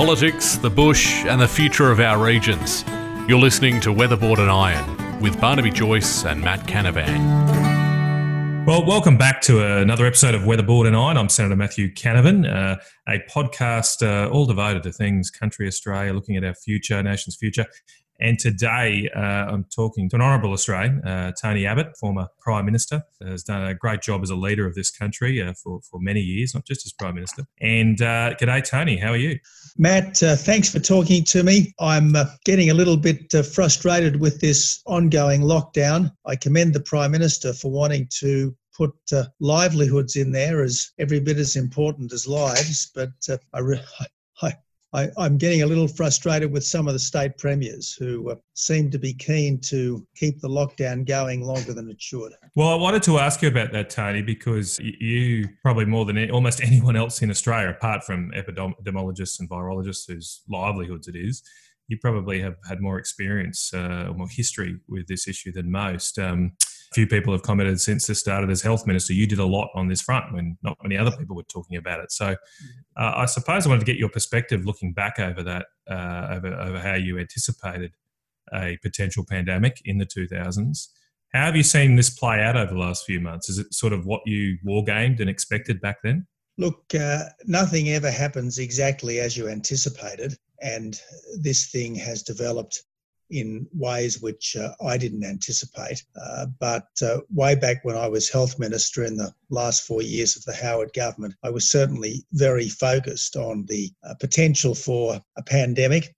politics, the bush, and the future of our regions. You're listening to Weatherboard and Iron with Barnaby Joyce and Matt Canavan. Well, welcome back to another episode of Weatherboard and Iron. I'm Senator Matthew Canavan, uh, a podcast uh, all devoted to things country Australia, looking at our future, nation's future, and today uh, I'm talking to an honourable Australian, uh, Tony Abbott, former Prime Minister, has done a great job as a leader of this country uh, for, for many years, not just as Prime Minister. And uh, g'day, Tony, how are you? Matt, uh, thanks for talking to me. I'm uh, getting a little bit frustrated with this ongoing lockdown. I commend the Prime Minister for wanting to put uh, livelihoods in there as every bit as important as lives. But uh, I, re- I, am getting a little frustrated with some of the state premiers who uh, seem to be keen to keep the lockdown going longer than it should. Well, I wanted to ask you about that, Tony, because you probably more than almost anyone else in Australia, apart from epidemiologists and virologists whose livelihoods it is, you probably have had more experience uh, or more history with this issue than most. Um, few people have commented since this started as health minister, you did a lot on this front when not many other people were talking about it. So uh, I suppose I wanted to get your perspective looking back over that, uh, over, over how you anticipated a potential pandemic in the 2000s. How have you seen this play out over the last few months? Is it sort of what you wargamed and expected back then? Look, uh, nothing ever happens exactly as you anticipated, and this thing has developed in ways which uh, I didn't anticipate. Uh, but uh, way back when I was health minister in the last four years of the Howard government, I was certainly very focused on the uh, potential for a pandemic.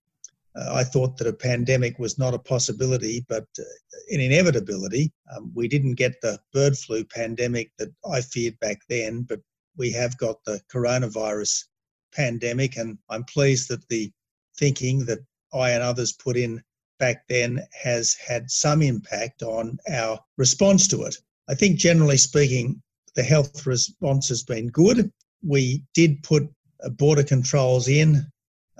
Uh, I thought that a pandemic was not a possibility, but uh, an inevitability. Um, we didn't get the bird flu pandemic that I feared back then, but we have got the coronavirus pandemic, and I'm pleased that the thinking that I and others put in back then has had some impact on our response to it. I think, generally speaking, the health response has been good. We did put uh, border controls in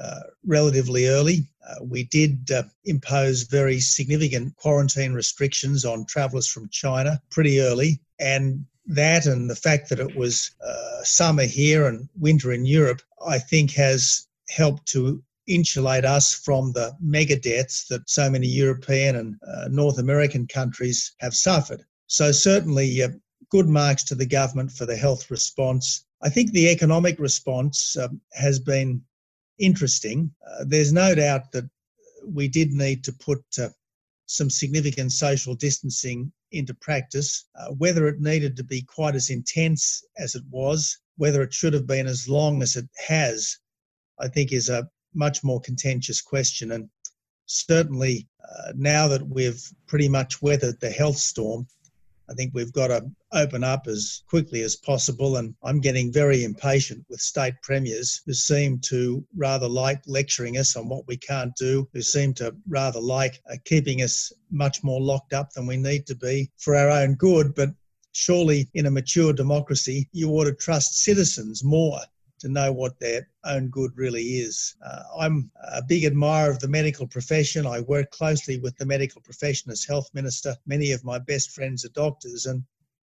uh, relatively early. Uh, we did uh, impose very significant quarantine restrictions on travellers from China pretty early. And that and the fact that it was uh, summer here and winter in Europe, I think has helped to insulate us from the mega deaths that so many European and uh, North American countries have suffered. So, certainly, uh, good marks to the government for the health response. I think the economic response um, has been interesting. Uh, there's no doubt that we did need to put uh, some significant social distancing into practice. Uh, whether it needed to be quite as intense as it was, whether it should have been as long as it has, I think is a, much more contentious question. And certainly uh, now that we've pretty much weathered the health storm, I think we've got to open up as quickly as possible. And I'm getting very impatient with state premiers who seem to rather like lecturing us on what we can't do, who seem to rather like uh, keeping us much more locked up than we need to be for our own good. But surely in a mature democracy, you ought to trust citizens more to know what their own good really is. Uh, I'm a big admirer of the medical profession. I work closely with the medical profession as health minister. Many of my best friends are doctors, and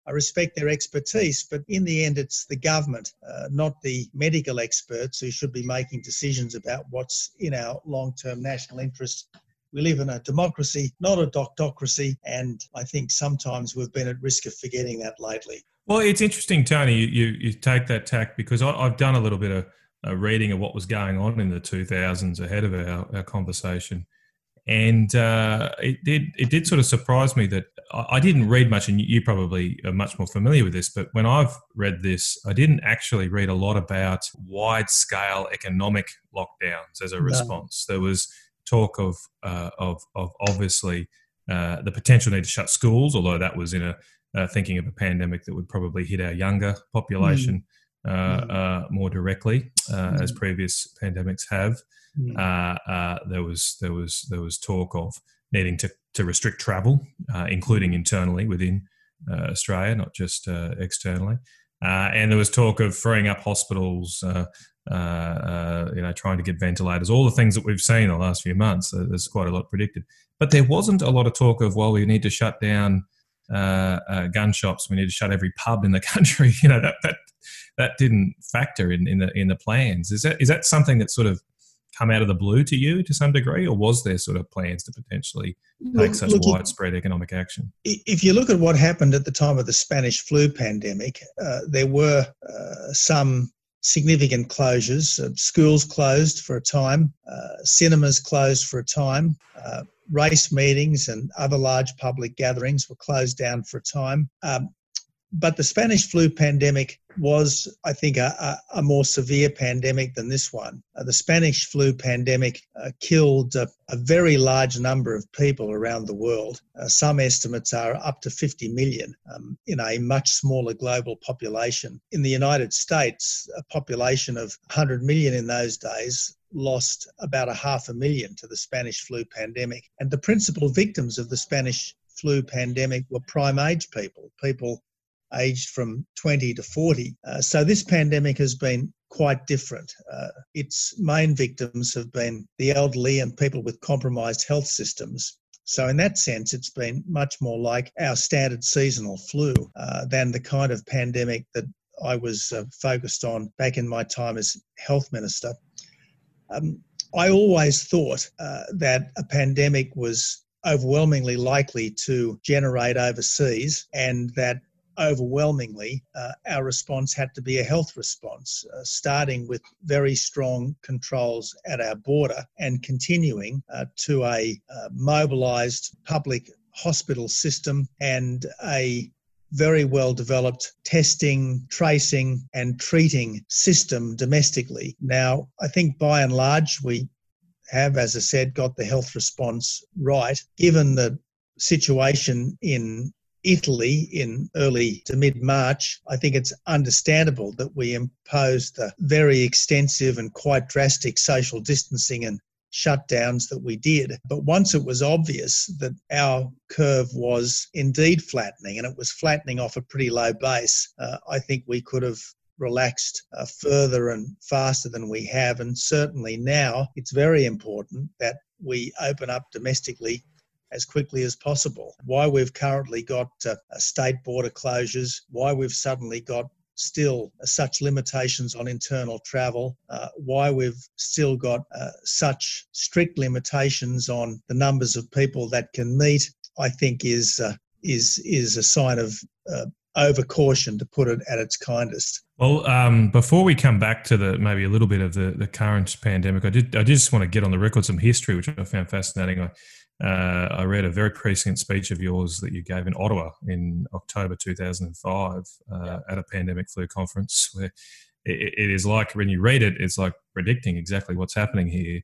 I respect their expertise, but in the end, it's the government, uh, not the medical experts, who should be making decisions about what's in our long term national interest. We live in a democracy, not a doctocracy, and I think sometimes we've been at risk of forgetting that lately. Well, it's interesting, Tony. You you take that tack because I, have done a little bit of a reading of what was going on in the 2000s ahead of our, our conversation, and uh, it did it did sort of surprise me that I, didn't read much, and you probably are much more familiar with this. But when I've read this, I didn't actually read a lot about wide scale economic lockdowns as a response. There was talk of uh, of of obviously. Uh, the potential need to shut schools, although that was in a uh, thinking of a pandemic that would probably hit our younger population mm. uh, mm. uh, more directly, uh, mm. as previous pandemics have. Mm. Uh, uh, there was there was there was talk of needing to, to restrict travel, including internally within Australia, not just externally. and there was talk of freeing up hospitals, you know, trying to get ventilators, all the things that we've seen in the last few months. there's quite a lot predicted, but there wasn't a lot of talk of well, we need to shut down uh, uh, gun shops. We need to shut every pub in the country. You know that that that didn't factor in in the in the plans. Is that is that something that sort of come out of the blue to you to some degree, or was there sort of plans to potentially take such look, widespread economic action? If you look at what happened at the time of the Spanish flu pandemic, uh, there were uh, some significant closures. Uh, schools closed for a time, uh, cinemas closed for a time, uh, race meetings and other large public gatherings were closed down for a time. Um, but the Spanish flu pandemic was, I think, a, a more severe pandemic than this one. Uh, the Spanish flu pandemic uh, killed uh, a very large number of people around the world. Uh, some estimates are up to 50 million um, in a much smaller global population. In the United States, a population of 100 million in those days lost about a half a million to the Spanish flu pandemic. And the principal victims of the Spanish flu pandemic were prime age people, people aged from 20 to 40. Uh, so this pandemic has been quite different. Uh, its main victims have been the elderly and people with compromised health systems. So, in that sense, it's been much more like our standard seasonal flu uh, than the kind of pandemic that I was uh, focused on back in my time as health minister. Um, I always thought uh, that a pandemic was overwhelmingly likely to generate overseas and that overwhelmingly, uh, our response had to be a health response, uh, starting with very strong controls at our border and continuing uh, to a uh, mobilised public hospital system and a very well developed testing, tracing, and treating system domestically. Now, I think by and large, we have, as I said, got the health response right, given the situation in Italy in early to mid March, I think it's understandable that we imposed the very extensive and quite drastic social distancing and shutdowns that we did. But once it was obvious that our curve was indeed flattening and it was flattening off a pretty low base, uh, I think we could have relaxed uh, further and faster than we have. And certainly now it's very important that we open up domestically as quickly as possible. Why we've currently got uh, state border closures, why we've suddenly got still uh, such limitations on internal travel, uh, why we've still got uh, such strict limitations on the numbers of people that can meet, I think is uh, is is a sign of uh, over caution, to put it at its kindest. Well, um, before we come back to the maybe a little bit of the, the current pandemic, I did I just want to get on the record some history, which I found fascinating. I, uh, I read a very prescient speech of yours that you gave in Ottawa in October 2005 uh, yeah. at a pandemic flu conference, where it, it is like when you read it, it's like predicting exactly what's happening here.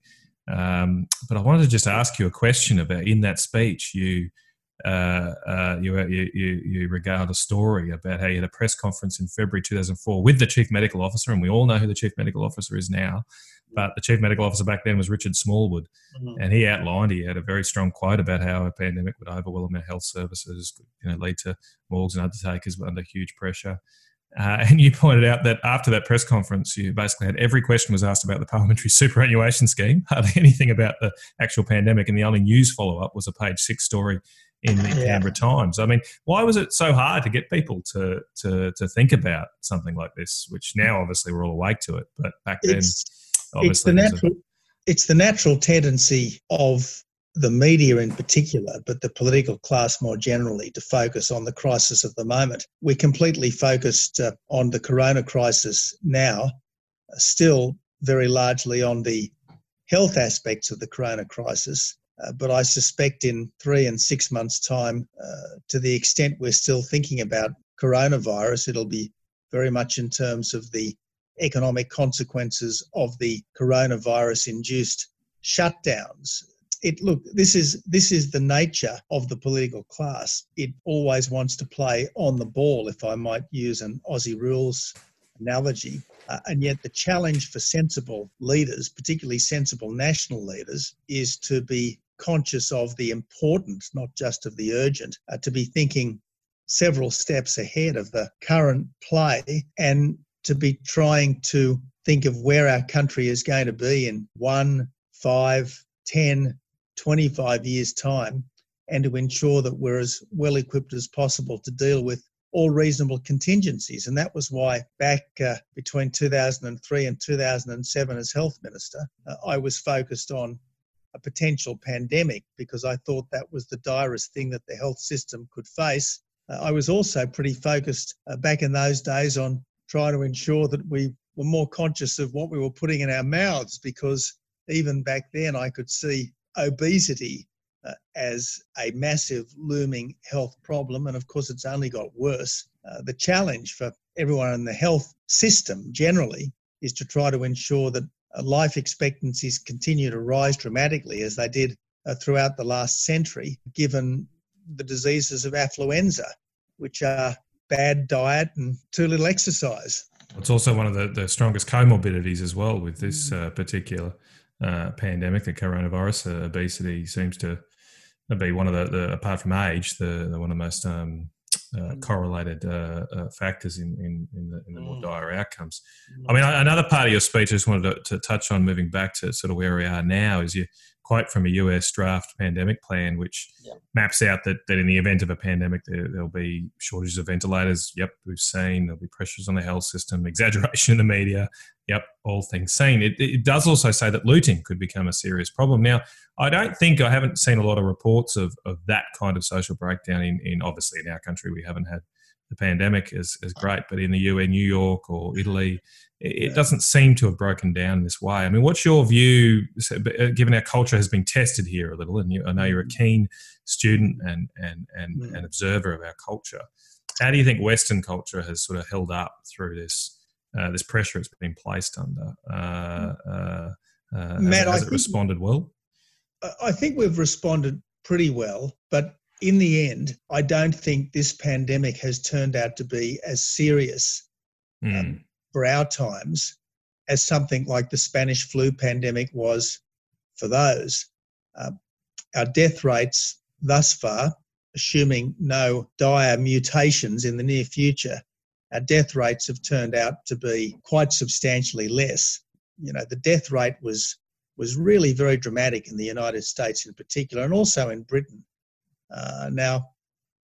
Um, but I wanted to just ask you a question about in that speech, you. Uh, uh, you, you, you regard a story about how you had a press conference in February 2004 with the chief medical officer, and we all know who the chief medical officer is now. But the chief medical officer back then was Richard Smallwood, mm-hmm. and he outlined he had a very strong quote about how a pandemic would overwhelm our health services, you know, lead to morgues and undertakers under huge pressure. Uh, and you pointed out that after that press conference, you basically had every question was asked about the parliamentary superannuation scheme, hardly anything about the actual pandemic, and the only news follow up was a page six story in the yeah. Canberra Times. I mean, why was it so hard to get people to to to think about something like this? Which now obviously we're all awake to it, but back then. It's- it's the natural. A- it's the natural tendency of the media in particular, but the political class more generally, to focus on the crisis of the moment. We're completely focused uh, on the corona crisis now, still very largely on the health aspects of the corona crisis. Uh, but I suspect in three and six months' time, uh, to the extent we're still thinking about coronavirus, it'll be very much in terms of the economic consequences of the coronavirus induced shutdowns. It look this is this is the nature of the political class. It always wants to play on the ball if i might use an aussie rules analogy. Uh, and yet the challenge for sensible leaders particularly sensible national leaders is to be conscious of the important not just of the urgent uh, to be thinking several steps ahead of the current play and to be trying to think of where our country is going to be in one, five, 10, 25 years' time, and to ensure that we're as well equipped as possible to deal with all reasonable contingencies. And that was why back uh, between 2003 and 2007 as health minister, uh, I was focused on a potential pandemic because I thought that was the direst thing that the health system could face. Uh, I was also pretty focused uh, back in those days on trying to ensure that we were more conscious of what we were putting in our mouths because even back then I could see obesity uh, as a massive looming health problem. And of course, it's only got worse. Uh, the challenge for everyone in the health system generally is to try to ensure that uh, life expectancies continue to rise dramatically as they did uh, throughout the last century, given the diseases of affluenza, which are bad diet and too little exercise. It's also one of the, the strongest comorbidities as well with this uh, particular uh, pandemic, the coronavirus. Uh, obesity seems to be one of the, the apart from age, the, the one of the most um, uh, mm. correlated uh, uh, factors in, in, in, the, in the more mm. dire outcomes. I mean, another part of your speech I just wanted to, to, touch on, moving back to sort of where we are now, is you quote from a US draft pandemic plan, which yeah. maps out that, that in the event of a pandemic, there, will be shortages of ventilators. Yep, we've seen there'll be pressures on the health system, exaggeration in the media. Yep, all things seen. It, it does also say that looting could become a serious problem. Now, I don't think I haven't seen a lot of reports of, of that kind of social breakdown in, in obviously in our country. We haven't had the pandemic is, is great, but in the UN, New York or Italy, it, doesn't seem to have broken down this way. I mean, what's your view, uh, given our culture has been tested here a little, and you, I know you're a mm. keen student and, and, and, mm. and observer of our culture. How do you think Western culture has sort of held up through this, uh, this pressure it's been placed under? Uh, mm. uh, uh Matt, has, has it responded well? I think we've responded pretty well, but in the end, I don't think this pandemic has turned out to be as serious mm. um, for our times as something like the Spanish flu pandemic was for those. Uh, our death rates thus far, assuming no dire mutations in the near future, our death rates have turned out to be quite substantially less. You know, the death rate was was really very dramatic in the United States in particular, and also in Britain. Uh, now,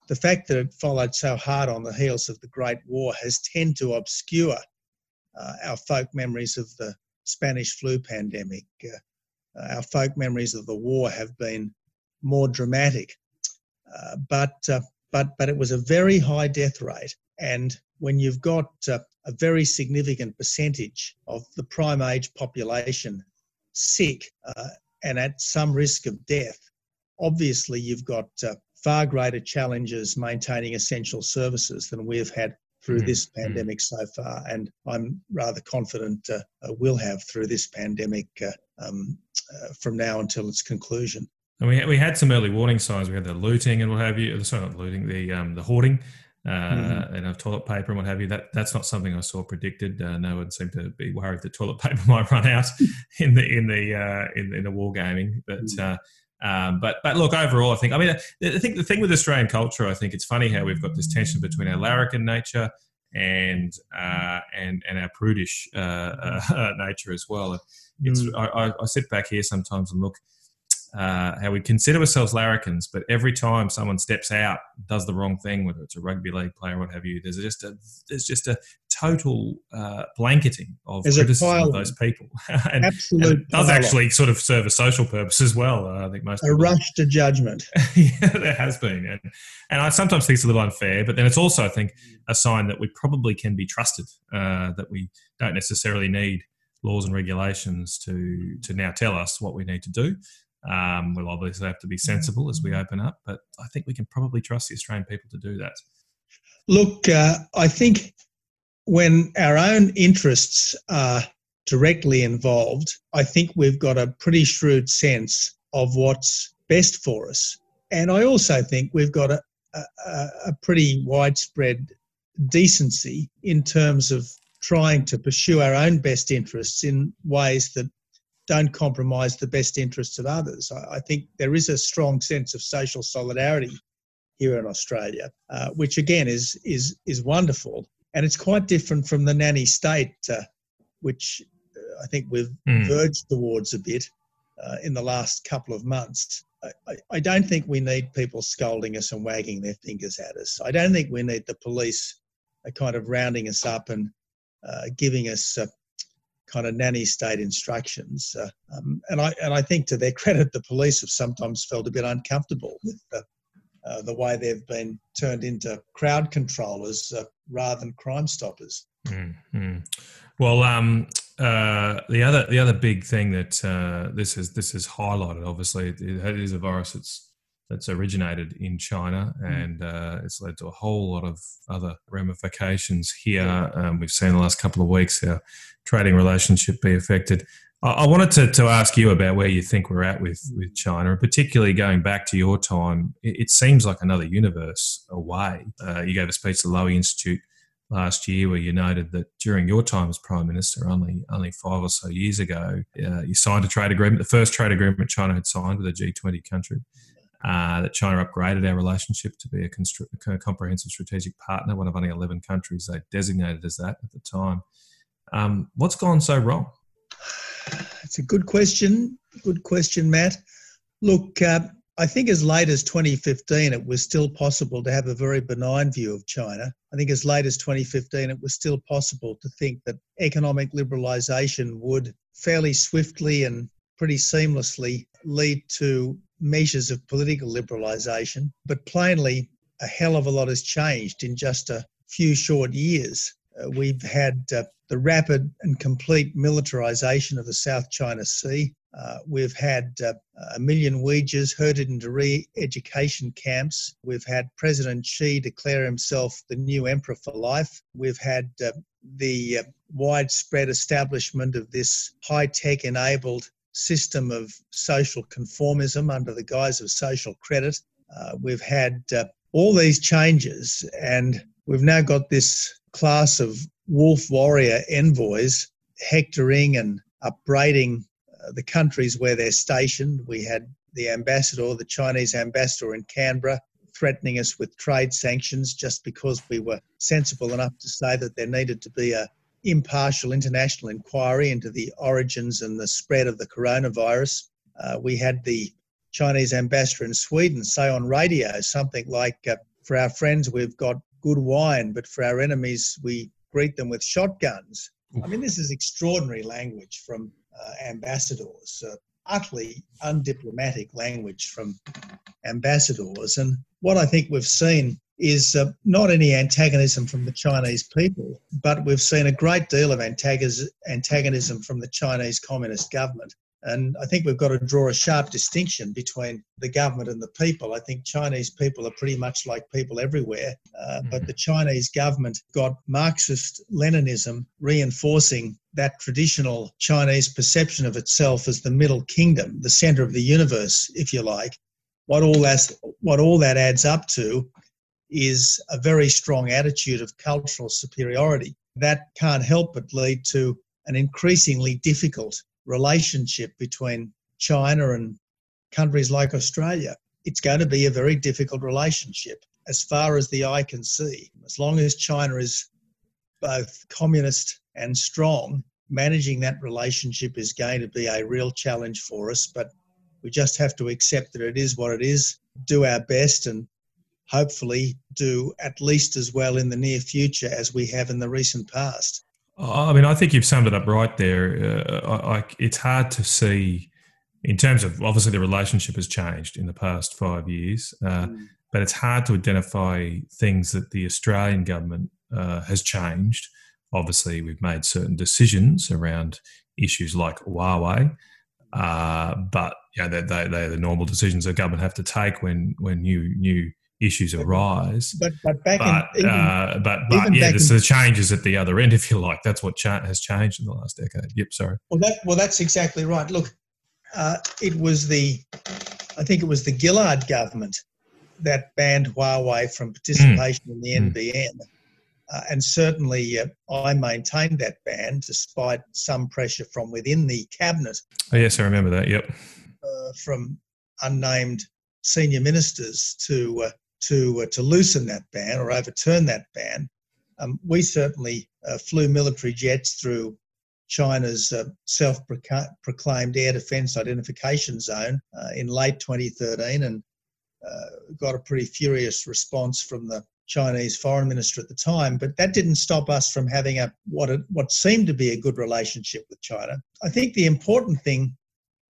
the fact that it followed so hard on the heels of the Great War has tended to obscure uh, our folk memories of the Spanish flu pandemic. Uh, our folk memories of the war have been more dramatic, uh, but uh, but but it was a very high death rate, and when you've got uh, a very significant percentage of the prime age population sick and at some risk of death, obviously you've got uh, far greater challenges maintaining essential services than we've had through mm this mm. pandemic so far, and I'm rather confident uh, uh, we'll have through this pandemic uh, um, uh, from now until its conclusion. And we, we had some early warning signs. We had the looting and what have you. Sorry, not looting, the um, the hoarding. Uh, mm-hmm. and of toilet paper and what have you. That that's not something I saw predicted. Uh, no one seemed to be worried that toilet paper might run out in the in the uh, in, in the war gaming. But mm um, but but look, overall, I think I mean I think the thing with Australian culture, I think it's funny how we've got this tension between our larrikin nature and uh, and and our prudish uh, uh, nature as well. It's mm. I, I, sit back here sometimes and look uh, how we consider ourselves larrikins, but every time someone steps out, does the wrong thing, whether it's a rugby league player or what have you, there's just a there's just a total uh, blanketing of there's criticism of those people, and, Absolute and it does actually sort of serve a social purpose as well. Uh, I think most a people, rush to judgment. yeah, there has been, and and I sometimes think it's a little unfair, but then it's also I think a sign that we probably can be trusted, uh, that we don't necessarily need laws and regulations to to now tell us what we need to do. Um, we'll obviously have to be sensible as we open up, but I think we can probably trust the Australian people to do that. Look, uh, I think when our own interests are directly involved, I think we've got a pretty shrewd sense of what's best for us. And I also think we've got a, a, a pretty widespread decency in terms of trying to pursue our own best interests in ways that don't compromise the best interests of others. I, I think there is a strong sense of social solidarity here in Australia, uh, which again is is is wonderful, and it's quite different from the nanny state, uh, which uh, I think we've mm. verged towards a bit uh, in the last couple of months. I, I, don't think we need people scolding us and wagging their fingers at us. I don't think we need the police uh, kind of rounding us up and uh, giving us uh, kind of nanny state instructions. Uh, um, and I and I think to their credit, the police have sometimes felt a bit uncomfortable with the, uh, the way they've been turned into crowd controllers uh, rather than crime stoppers. Mm-hmm. Well, um, uh, the other the other big thing that uh, this is this is highlighted, obviously, it is a virus that's that's originated in China, mm. and uh, it's led to a whole lot of other ramifications here. Um, we've seen the last couple of weeks our trading relationship be affected. I, wanted to, to ask you about where you think we're at with with China, and particularly going back to your time. It, it seems like another universe away. Uh, you gave a speech to the Lowy Institute last year where you noted that during your time as prime minister, only only five or so years ago, uh, you signed a trade agreement, the first trade agreement China had signed with a G20 country. Uh, that China upgraded our relationship to be a, a, comprehensive strategic partner, one of only 11 countries they designated as that at the time. Um, what's gone so wrong? It's a good question. Good question, Matt. Look, uh, I think as late as 2015, it was still possible to have a very benign view of China. I think as late as 2015, it was still possible to think that economic liberalisation would fairly swiftly and pretty seamlessly lead to measures of political liberalisation. But plainly, a hell of a lot has changed in just a few short years. Uh, we've had uh, the rapid and complete militarisation of the South China Sea. Uh, we've had uh, a million Uyghurs herded into re education camps. We've had President Xi declare himself the new emperor for life. We've had uh, the uh, widespread establishment of this high tech enabled system of social conformism under the guise of social credit. Uh, we've had uh, all these changes, and we've now got this class of wolf warrior envoys hectoring and upbraiding the countries where they're stationed. We had the ambassador, the Chinese ambassador in Canberra, threatening us with trade sanctions just because we were sensible enough to say that there needed to be a impartial international inquiry into the origins and the spread of the coronavirus. Uh, we had the Chinese ambassador in Sweden say on radio something like, uh, "For our friends, we've got good wine, but for our enemies, we greet them with shotguns." I mean, this is extraordinary language from uh, ambassadors, uh, utterly undiplomatic language from ambassadors. And what I think we've seen is uh, not any antagonism from the Chinese people, but we've seen a great deal of antagonism from the Chinese Communist government. And I think we've got to draw a sharp distinction between the government and the people. I think Chinese people are pretty much like people everywhere, uh, mm-hmm. but the Chinese government got Marxist Leninism reinforcing that traditional Chinese perception of itself as the middle kingdom, the center of the universe, if you like. What all that, what all that adds up to is a very strong attitude of cultural superiority. That can't help but lead to an increasingly difficult relationship between China and countries like Australia. It's going to be a very difficult relationship as far as the eye can see. As long as China is both communist and strong, managing that relationship is going to be a real challenge for us. But we just have to accept that it is what it is, do our best, and hopefully do at least as well in the near future as we have in the recent past. I mean, I think you've summed it up right there. Uh, I, I, it's hard to see, in terms of obviously the relationship has changed in the past five years, uh, mm. but it's hard to identify things that the Australian government uh, has changed. Obviously, we've made certain decisions around issues like Huawei, uh, but they, they, they're the normal decisions the government have to take when when new new issues arise. But but back but, in, even, uh, but but yeah, there's the changes at the other end, if you like. That's what cha- has changed in the last decade. Yep, sorry. Well, that well, that's exactly right. Look, uh, it was the, I think it was the Gillard government that banned Huawei from participation mm. in the NBN. Mm. Uh, and certainly, uh, I maintained that ban despite some pressure from within the cabinet. Oh, yes, I remember that. Yep. Uh, from unnamed senior ministers to uh, to uh, to loosen that ban or overturn that ban. Um, we certainly uh, flew military jets through China's uh, self proclaimed air defense identification zone uh, in late 2013 and uh, got a pretty furious response from the Chinese foreign minister at the time. But that didn't stop us from having a what, a, what seemed to be a good relationship with China. I think the important thing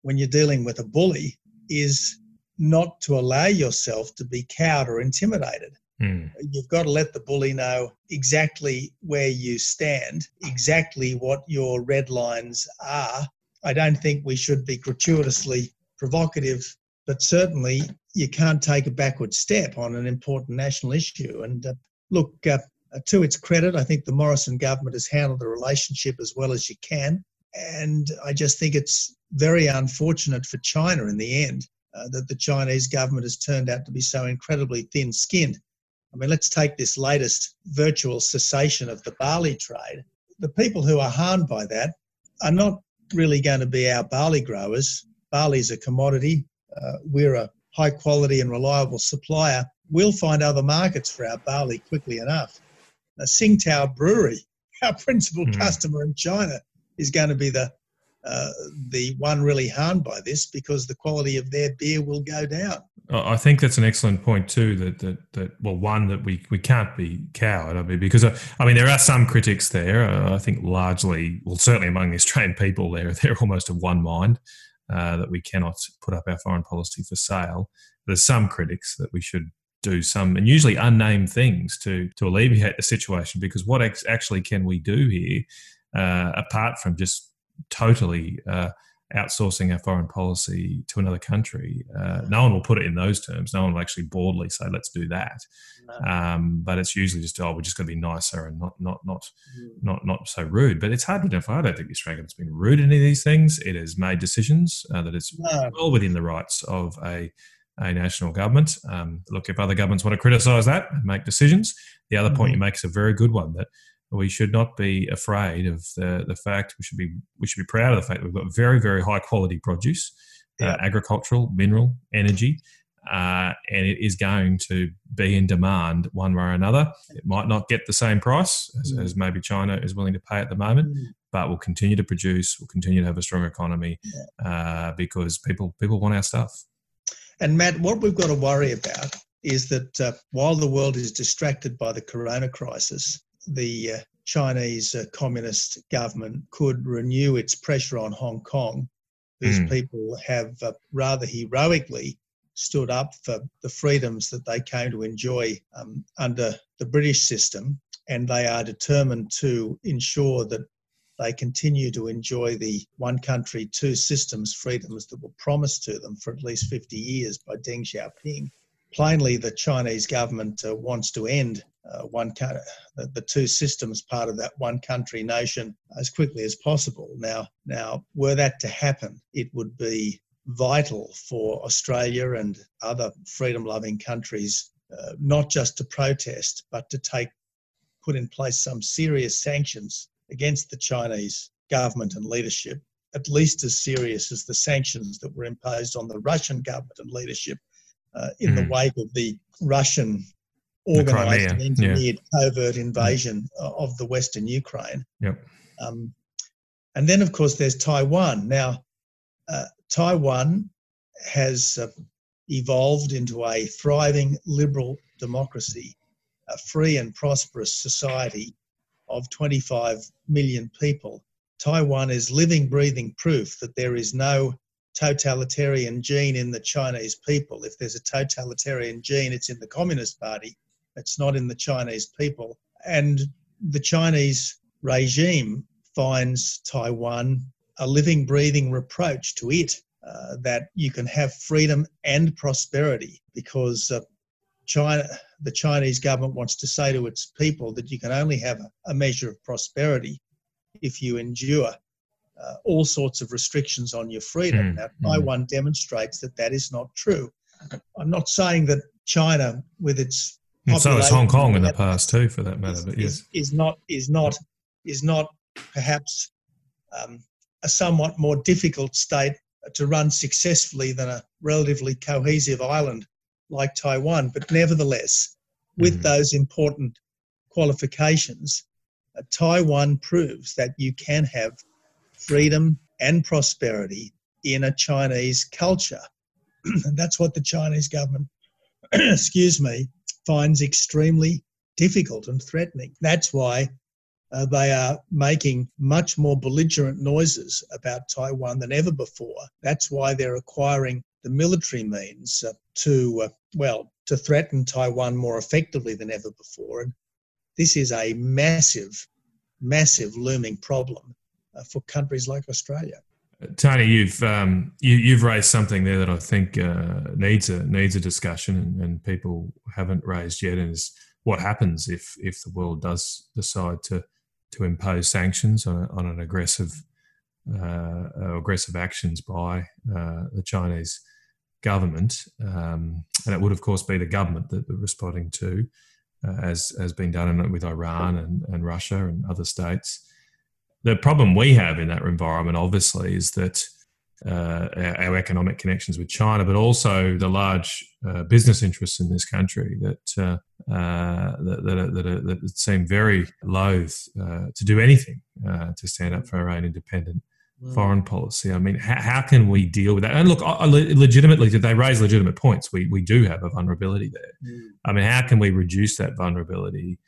when you're dealing with a bully is not to allow yourself to be cowed or intimidated. Mm. You've got to let the bully know exactly where you stand, exactly what your red lines are. I don't think we should be gratuitously provocative, but certainly you can't take a backward step on an important national issue. And uh, look, uh, to its credit, I think the Morrison government has handled the relationship as well as you can. And I just think it's very unfortunate for China in the end uh, that the Chinese government has turned out to be so incredibly thin skinned. I mean, let's take this latest virtual cessation of the barley trade. The people who are harmed by that are not really going to be our barley growers. Barley is a commodity. Uh, we're a high quality and reliable supplier. We'll find other markets for our barley quickly enough. Now, Tsingtao Brewery, our principal mm. customer in China, is going to be the uh, the one really harmed by this because the quality of their beer will go down. I think that's an excellent point too. That that that well, one that we we can't be cowed. I mean, because uh, I mean there are some critics there. Uh, I think largely, well, certainly among the Australian people, they're they're almost of one mind uh, that we cannot put up our foreign policy for sale. There's some critics that we should do some and usually unnamed things to to alleviate the situation. Because what ex- actually can we do here, uh, apart from just totally uh, outsourcing our foreign policy to another country. Uh, no one will put it in those terms. No one will actually broadly say, "Let's do that." No. Um, but it's usually just, "Oh, we're just going to be nicer and not not not mm. not not so rude." But it's hard to identify. I don't think the Australian government's been rude in any of these things. It has made decisions uh, that it's no. well within the rights of a a national government. Um, look, if other governments want to criticise that and make decisions, the other mm-hmm. point you make is a very good one that we should not be afraid of the, the fact we should be we should be proud of the fact that we've got very very high quality produce, uh, yeah. uh, agricultural, mineral, energy, uh, and it is going to be in demand one way or another. It might not get the same price as, mm. as maybe China is willing to pay at the moment, mm. but we'll continue to produce. We'll continue to have a strong economy uh, because people people want our stuff. And Matt, what we've got to worry about is that uh, while the world is distracted by the corona crisis, the uh, Chinese uh, communist government could renew its pressure on Hong Kong, whose mm. people have uh, rather heroically stood up for the freedoms that they came to enjoy um, under the British system, and they are determined to ensure that they continue to enjoy the one country, two systems freedoms that were promised to them for at least 50 years by Deng Xiaoping. Plainly, the Chinese government uh, wants to end uh, one the, the two systems part of that one country nation as quickly as possible. Now, now, were that to happen, it would be vital for Australia and other freedom-loving countries uh, not just to protest, but to take put in place some serious sanctions against the Chinese government and leadership, at least as serious as the sanctions that were imposed on the Russian government and leadership uh, in mm. the wake of the Russian organised and engineered yeah. covert invasion of the Western Ukraine. Yep. Um, and then, of course, there's Taiwan. Now, uh, Taiwan has uh, evolved into a thriving liberal democracy, a free and prosperous society of 25 million people. Taiwan is living, breathing proof that there is no totalitarian gene in the Chinese people. If there's a totalitarian gene, it's in the Communist Party. It's not in the Chinese people. And the Chinese regime finds Taiwan a living, breathing reproach to it uh, that you can have freedom and prosperity because uh, China, the Chinese government wants to say to its people that you can only have a, a measure of prosperity if you endure uh, all sorts of restrictions on your freedom. Mm, now, mm. Taiwan demonstrates that that is not true. I'm not saying that China, with its so is Hong Kong in the past too, for that matter. Is, but yes, is, is not is not is not perhaps um, a somewhat more difficult state to run successfully than a relatively cohesive island like Taiwan. But nevertheless, with mm. those important qualifications, uh, Taiwan proves that you can have freedom and prosperity in a Chinese culture. and that's what the Chinese government, excuse me, finds extremely difficult and threatening. That's why uh, they are making much more belligerent noises about Taiwan than ever before. That's why they're acquiring the military means uh, to, uh, well, to threaten Taiwan more effectively than ever before. And this is a massive, massive looming problem uh, for countries like Australia. Tony, you've um, you, have raised something there that I think uh, needs a needs a discussion, and, and, people haven't raised yet. And is what happens if if the world does decide to to impose sanctions on, on an aggressive uh, aggressive actions by uh, the Chinese government, um, and it would of course be the government that they're responding to, uh, as has been done with Iran and, and Russia and other states. The problem we have in that environment, obviously, is that uh, our, economic connections with China, but also the large uh, business interests in this country that uh, uh that, that, that, that, seem very loath uh, to do anything uh, to stand up for our own independent foreign policy. I mean, how, how, can we deal with that? And look, legitimately, did they raise legitimate points? We we do have a vulnerability there. Mm. I mean, how can we reduce that vulnerability?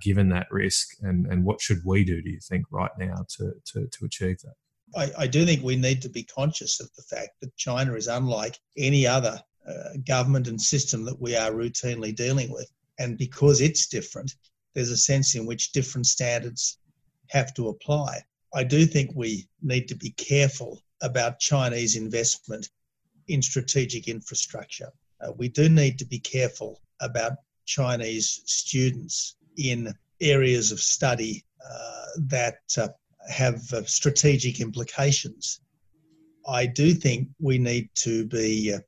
Given that risk, and, and what should we do? Do you think right now to to, to achieve that? I, I, do think we need to be conscious of the fact that China is unlike any other uh, government and system that we are routinely dealing with. And because it's different, there's a sense in which different standards have to apply. I do think we need to be careful about Chinese investment in strategic infrastructure. Uh, we do need to be careful about Chinese students in areas of study uh, that uh, have uh, strategic implications. I do think we need to be uh,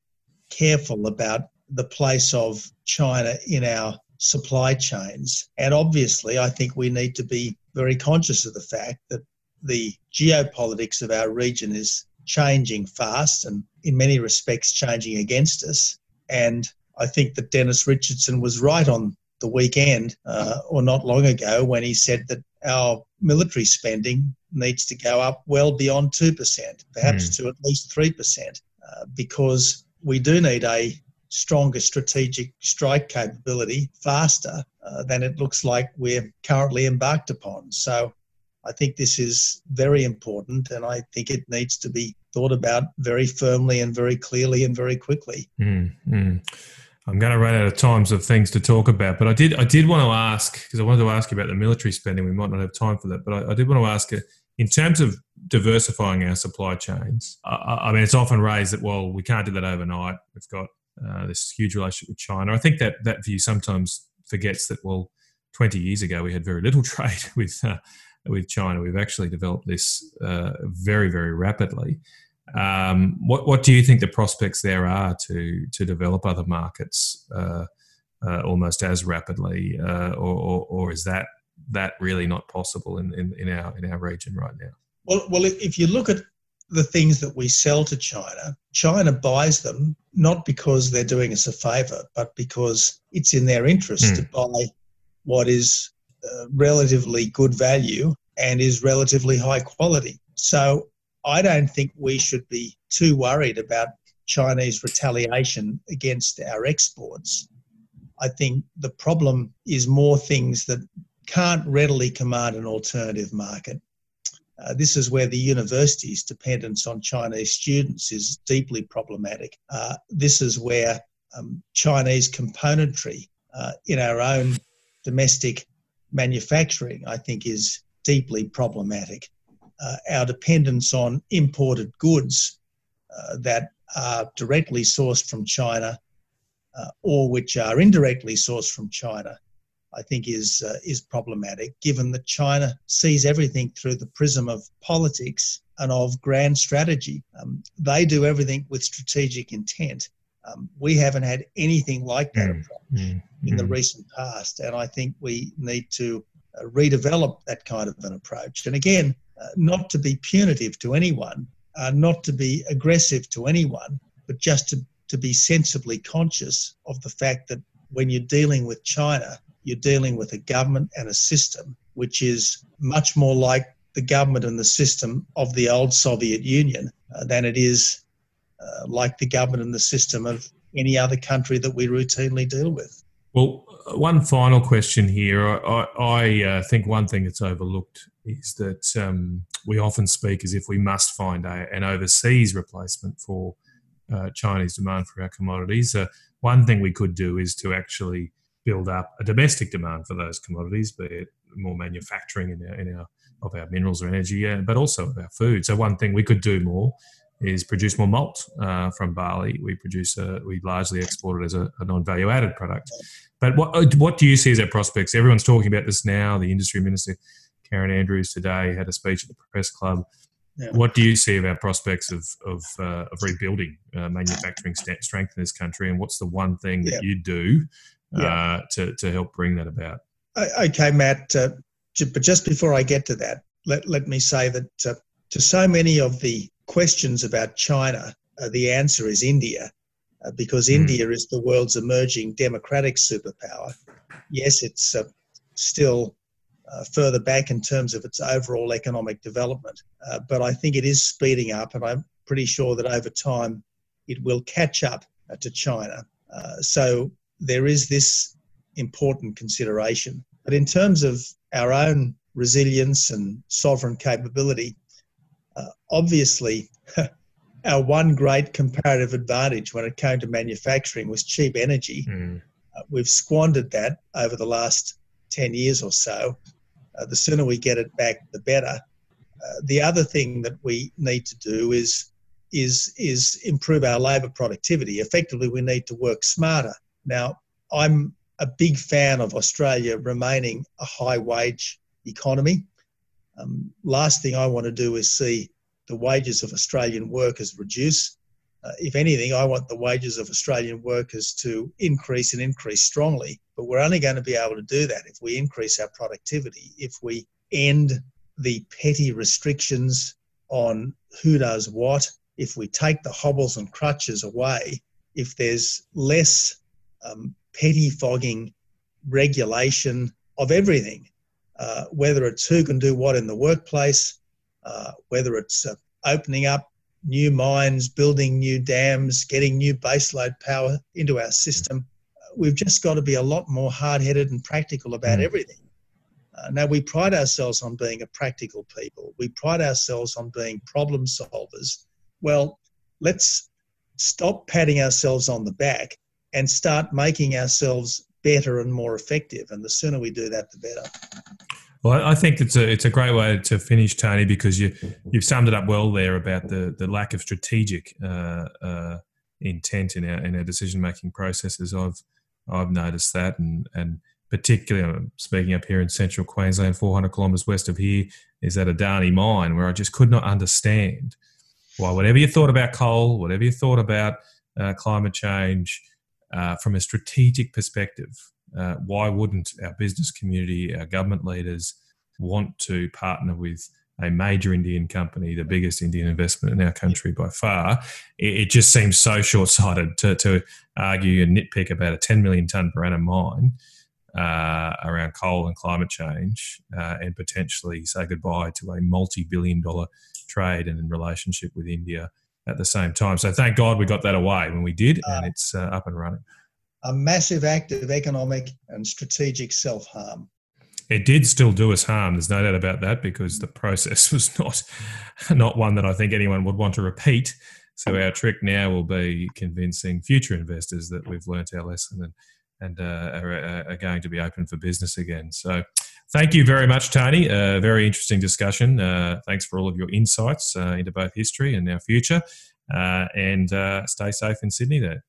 careful about the place of China in our supply chains. And obviously, I think we need to be very conscious of the fact that the geopolitics of our region is changing fast and, in many respects, changing against us. And I think that Dennis Richardson was right on the weekend uh, or not long ago when he said that our military spending needs to go up well beyond 2%, perhaps mm. to at least 3%, uh, because we do need a stronger strategic strike capability faster uh, than it looks like we're currently embarked upon. So I think this is very important and I think it needs to be thought about very firmly and very clearly and very quickly. Mm, mm. I'm going to run out of times of things to talk about, but I did I did want to ask because I wanted to ask you about the military spending. We might not have time for that, but I, I did want to ask in terms of diversifying our supply chains. I, I, mean, it's often raised that well, we can't do that overnight. We've got uh, this huge relationship with China. I think that that view sometimes forgets that well, 20 years ago we had very little trade with uh, with China. We've actually developed this uh, very very rapidly. Um, what what do you think the prospects there are to to develop other markets uh, uh, almost as rapidly, uh, or, or, or is that that really not possible in, in, in our in our region right now? Well, well, if you look at the things that we sell to China, China buys them not because they're doing us a favour, but because it's in their interest mm. to buy what is uh, relatively good value and is relatively high quality. So I don't think we should be too worried about Chinese retaliation against our exports. I think the problem is more things that can't readily command an alternative market. Uh, this is where the university's dependence on Chinese students is deeply problematic. Uh, this is where um, Chinese componentry uh, in our own domestic manufacturing, I think, is deeply problematic uh, our dependence on imported goods uh, that are directly sourced from China uh, or which are indirectly sourced from China, I think is uh, is problematic. Given that China sees everything through the prism of politics and of grand strategy, um, they do everything with strategic intent. Um, we haven't had anything like that mm, approach mm, in mm. the recent past, and I think we need to uh, redevelop that kind of an approach. And again, uh, not to be punitive to anyone, uh, not to be aggressive to anyone, but just to, to be sensibly conscious of the fact that when you're dealing with China, you're dealing with a government and a system which is much more like the government and the system of the old Soviet Union uh, than it is uh, like the government and the system of any other country that we routinely deal with. Well, one final question here. I, I uh, think one thing that's overlooked is that um, we often speak as if we must find a, an overseas replacement for uh, Chinese demand for our commodities. Uh, one thing we could do is to actually build up a domestic demand for those commodities, be it more manufacturing in our, in our of our minerals or energy, uh, but also of our food. So one thing we could do more is produce more malt uh, from barley. We produce a, we largely export it as a, a non-value added product. But what uh, what do you see as our prospects? Everyone's talking about this now. The industry minister Karen Andrews today had a speech at the press club. Yeah. What do you see of our prospects of of, uh, of rebuilding uh, manufacturing strength in this country, and what's the one thing that yeah. you do yeah. Uh, to to help bring that about? Okay, Matt. Uh, but just before I get to that, let let me say that uh, to so many of the questions about China, the answer is India, because mm. India is the world's emerging democratic superpower. Yes, it's still uh, further back in terms of its overall economic development. Uh, but I think it is speeding up, and I'm pretty sure that over time it will catch up uh, to China. Uh, so there is this important consideration. But in terms of our own resilience and sovereign capability, uh, obviously, our one great comparative advantage when it came to manufacturing was cheap energy. Mm. we've squandered that over the last 10 years or so. Uh, the sooner we get it back, the better. Uh, the other thing that we need to do is is is improve our labour productivity. Effectively, we need to work smarter. Now, I'm a big fan of Australia remaining a high wage economy. Um, last thing I want to do is see the wages of Australian workers reduce. Uh, if anything, I want the wages of Australian workers to increase and increase strongly. But we're only going to be able to do that if we increase our productivity, if we end the petty restrictions on who does what, if we take the hobbles and crutches away, if there's less um, pettifogging regulation of everything, uh, whether it's who can do what in the workplace, uh, whether it's uh, opening up new mines, building new dams, getting new baseload power into our system. We've just got to be a lot more hard headed and practical about mm. everything. Uh, now, we pride ourselves on being a practical people, we pride ourselves on being problem solvers. Well, let's stop patting ourselves on the back and start making ourselves better and more effective. And the sooner we do that, the better. Well, I think it's a it's a great way to finish, Tony, because you you've summed it up well there about the the lack of strategic uh, uh, intent in our in our decision making processes. I've I've noticed that, and and particularly speaking up here in central Queensland, 400 kilometres west of here, is at Adani mine, where I just could not understand why whatever you thought about coal, whatever you thought about uh, climate change, uh, from a strategic perspective, uh, why wouldn't our business community, our government leaders want to partner with a major Indian company, the biggest Indian investment in our country by far? It, it just seems so short sighted to, to, argue and nitpick about a 10 million tonne per annum mine. Uh, around coal and climate change, uh, and potentially say goodbye to a multi-billion dollar trade and relationship with India at the same time. So thank God we got that away when we did, and uh, it's uh, up and running a massive act of economic and strategic self harm. It did still do us harm. There's no doubt about that because the process was not not one that I think anyone would want to repeat. So our trick now will be convincing future investors that we've learnt our lesson and and uh, are, are, going to be open for business again. So thank you very much, Tony. Uh, very interesting discussion. Uh, thanks for all of your insights uh, into both history and our future. Uh, and uh, stay safe in Sydney there.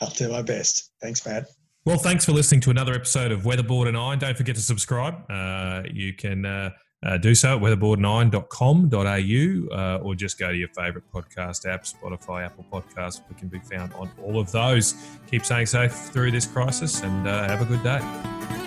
I'll do my best. Thanks, Matt. Well, thanks for listening to another episode of Weatherboard and Iron. Don't forget to subscribe. Uh, you can do so at weatherboardandIron.com.au uh, or just go to your favourite podcast app, Spotify, Apple Podcasts. We can be found on all of those. Keep staying safe through this crisis and uh, have a good day.